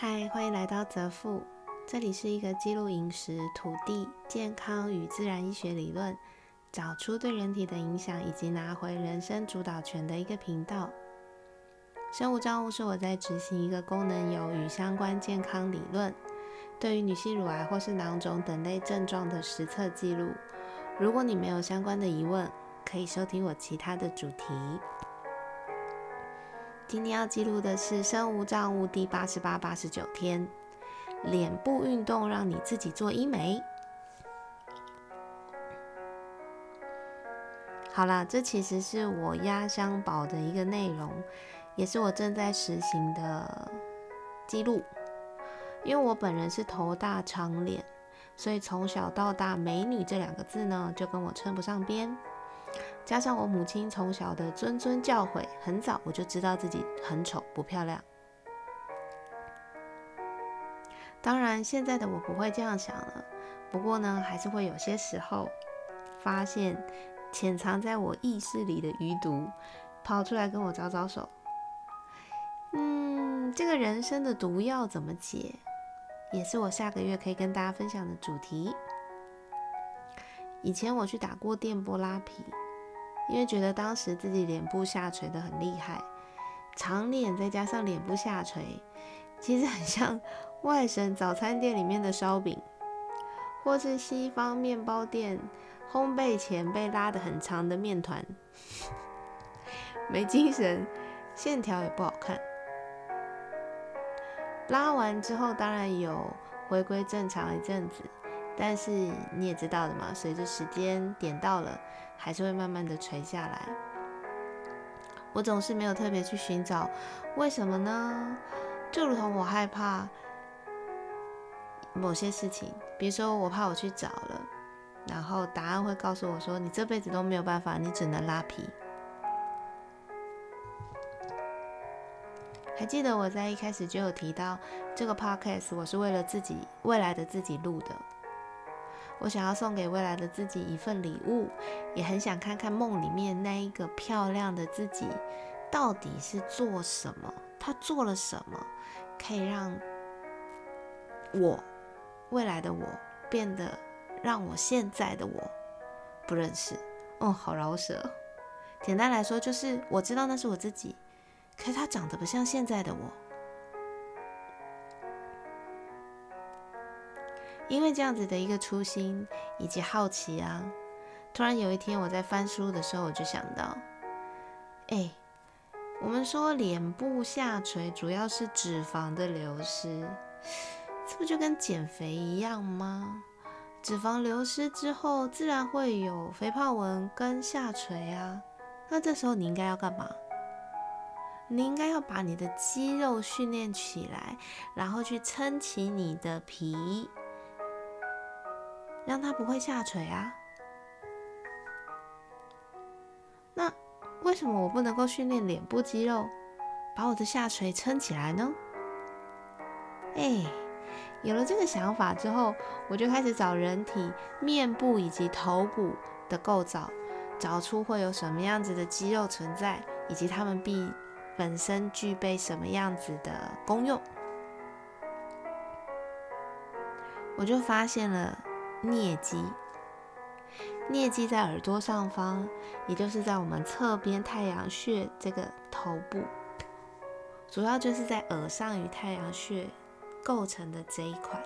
嗨，欢迎来到泽富，这里是一个记录饮食、土地、健康与自然医学理论，找出对人体的影响，以及拿回人生主导权的一个频道。生物账户是我在执行一个功能有与相关健康理论，对于女性乳癌或是囊肿等类症状的实测记录。如果你没有相关的疑问，可以收听我其他的主题。今天要记录的是生无障物第八十八、八十九天，脸部运动让你自己做医美。好啦，这其实是我压箱宝的一个内容，也是我正在实行的记录。因为我本人是头大长脸，所以从小到大“美女”这两个字呢，就跟我称不上边。加上我母亲从小的谆谆教诲，很早我就知道自己很丑不漂亮。当然，现在的我不会这样想了。不过呢，还是会有些时候发现潜藏在我意识里的余毒，跑出来跟我招招手。嗯，这个人生的毒药怎么解，也是我下个月可以跟大家分享的主题。以前我去打过电波拉皮。因为觉得当时自己脸部下垂的很厉害，长脸再加上脸部下垂，其实很像 外省早餐店里面的烧饼，或是西方面包店烘焙前被拉的很长的面团，没精神，线条也不好看。拉完之后当然有回归正常一阵子。但是你也知道的嘛，随着时间点到了，还是会慢慢的垂下来。我总是没有特别去寻找为什么呢？就如同我害怕某些事情，比如说我怕我去找了，然后答案会告诉我说你这辈子都没有办法，你只能拉皮。还记得我在一开始就有提到这个 podcast，我是为了自己未来的自己录的。我想要送给未来的自己一份礼物，也很想看看梦里面那一个漂亮的自己到底是做什么，他做了什么，可以让我未来的我变得让我现在的我不认识。哦，好饶舌。简单来说，就是我知道那是我自己，可是他长得不像现在的我。因为这样子的一个初心以及好奇啊，突然有一天我在翻书的时候，我就想到，哎，我们说脸部下垂主要是脂肪的流失，这不就跟减肥一样吗？脂肪流失之后，自然会有肥胖纹跟下垂啊。那这时候你应该要干嘛？你应该要把你的肌肉训练起来，然后去撑起你的皮。让它不会下垂啊？那为什么我不能够训练脸部肌肉，把我的下垂撑起来呢？哎，有了这个想法之后，我就开始找人体面部以及头骨的构造，找出会有什么样子的肌肉存在，以及它们必本身具备什么样子的功用。我就发现了。颞肌，颞肌在耳朵上方，也就是在我们侧边太阳穴这个头部，主要就是在耳上与太阳穴构成的这一块。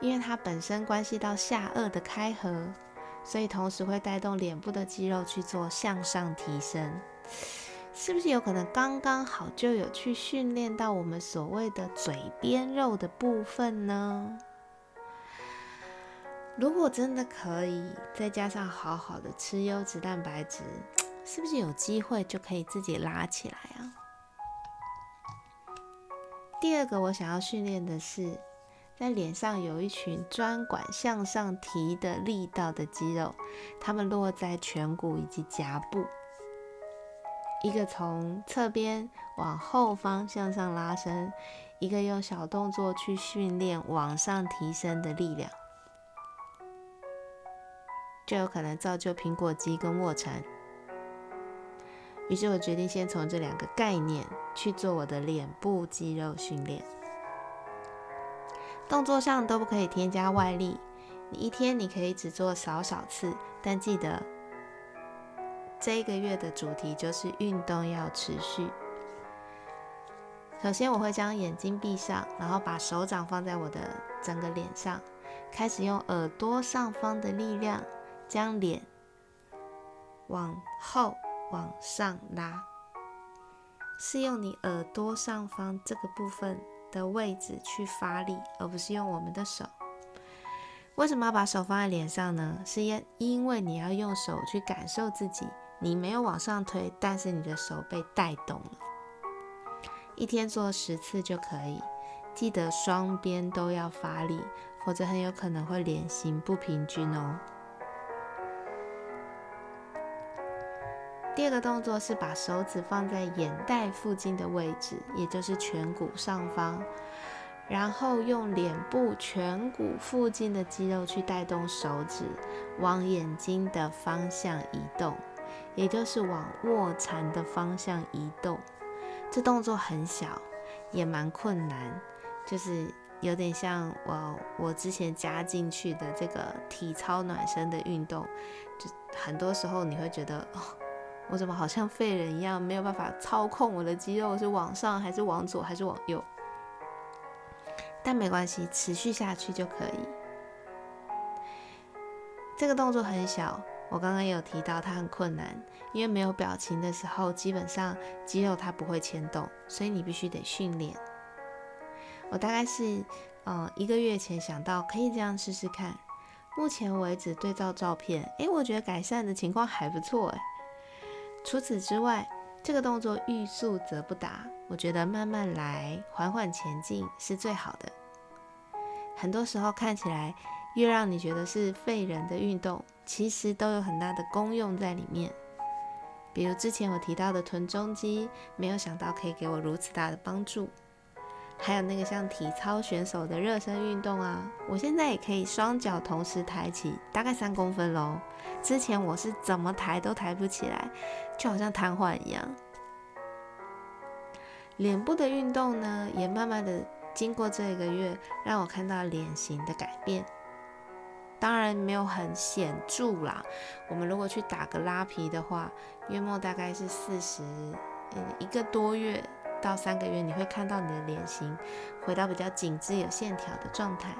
因为它本身关系到下颚的开合，所以同时会带动脸部的肌肉去做向上提升。是不是有可能刚刚好就有去训练到我们所谓的嘴边肉的部分呢？如果真的可以，再加上好好的吃优质蛋白质，是不是有机会就可以自己拉起来啊？第二个我想要训练的是，在脸上有一群专管向上提的力道的肌肉，它们落在颧骨以及颊部，一个从侧边往后方向上拉伸，一个用小动作去训练往上提升的力量。就有可能造就苹果肌跟卧蚕。于是我决定先从这两个概念去做我的脸部肌肉训练。动作上都不可以添加外力，你一天你可以只做少少次，但记得这一个月的主题就是运动要持续。首先，我会将眼睛闭上，然后把手掌放在我的整个脸上，开始用耳朵上方的力量将脸往后往上拉，是用你耳朵上方这个部分的位置去发力，而不是用我们的手。为什么要把手放在脸上呢？是因因为你要用手去感受自己，你没有往上推，但是你的手被带动了。一天做十次就可以，记得双边都要发力，否则很有可能会脸型不平均哦。第二个动作是把手指放在眼袋附近的位置，也就是颧骨上方，然后用脸部颧骨附近的肌肉去带动手指往眼睛的方向移动，也就是往卧蚕的方向移动。这动作很小，也蛮困难，就是有点像我我之前加进去的这个体操暖身的运动，就很多时候你会觉得，哦，我怎么好像废人一样，没有办法操控我的肌肉是往上还是往左还是往右？但没关系，持续下去就可以。这个动作很小。我刚刚有提到它很困难，因为没有表情的时候，基本上肌肉它不会牵动，所以你必须得训练。我大概是嗯一个月前想到可以这样试试看，目前为止对照照片，诶，我觉得改善的情况还不错诶。除此之外，这个动作欲速则不达，我觉得慢慢来，缓缓前进是最好的。很多时候看起来越让你觉得是废人的运动。其实都有很大的功用在里面，比如之前我提到的臀中肌，没有想到可以给我如此大的帮助。还有那个像体操选手的热身运动啊，我现在也可以双脚同时抬起，大概三公分喽。之前我是怎么抬都抬不起来，就好像瘫痪一样。脸部的运动呢，也慢慢的经过这一个月，让我看到脸型的改变。当然没有很显著啦。我们如果去打个拉皮的话，月末大概是四十，嗯一个多月到三个月，你会看到你的脸型回到比较紧致、有线条的状态。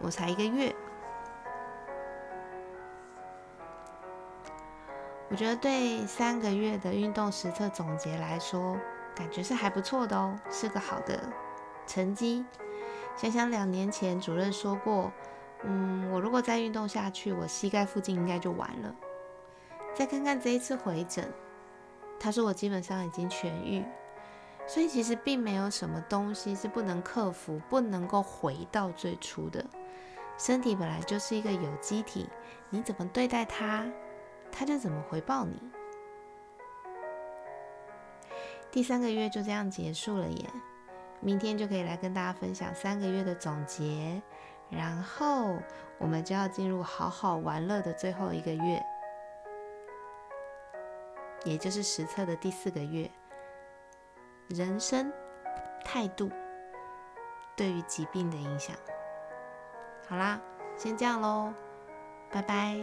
我才一个月，我觉得对三个月的运动实测总结来说，感觉是还不错的哦，是个好的成绩。想想两年前主任说过，嗯，我如果再运动下去，我膝盖附近应该就完了。再看看这一次回诊，他说我基本上已经痊愈，所以其实并没有什么东西是不能克服、不能够回到最初的。身体本来就是一个有机体，你怎么对待它，它就怎么回报你。第三个月就这样结束了耶。明天就可以来跟大家分享三个月的总结，然后我们就要进入好好玩乐的最后一个月，也就是实测的第四个月。人生态度对于疾病的影响。好啦，先这样喽，拜拜。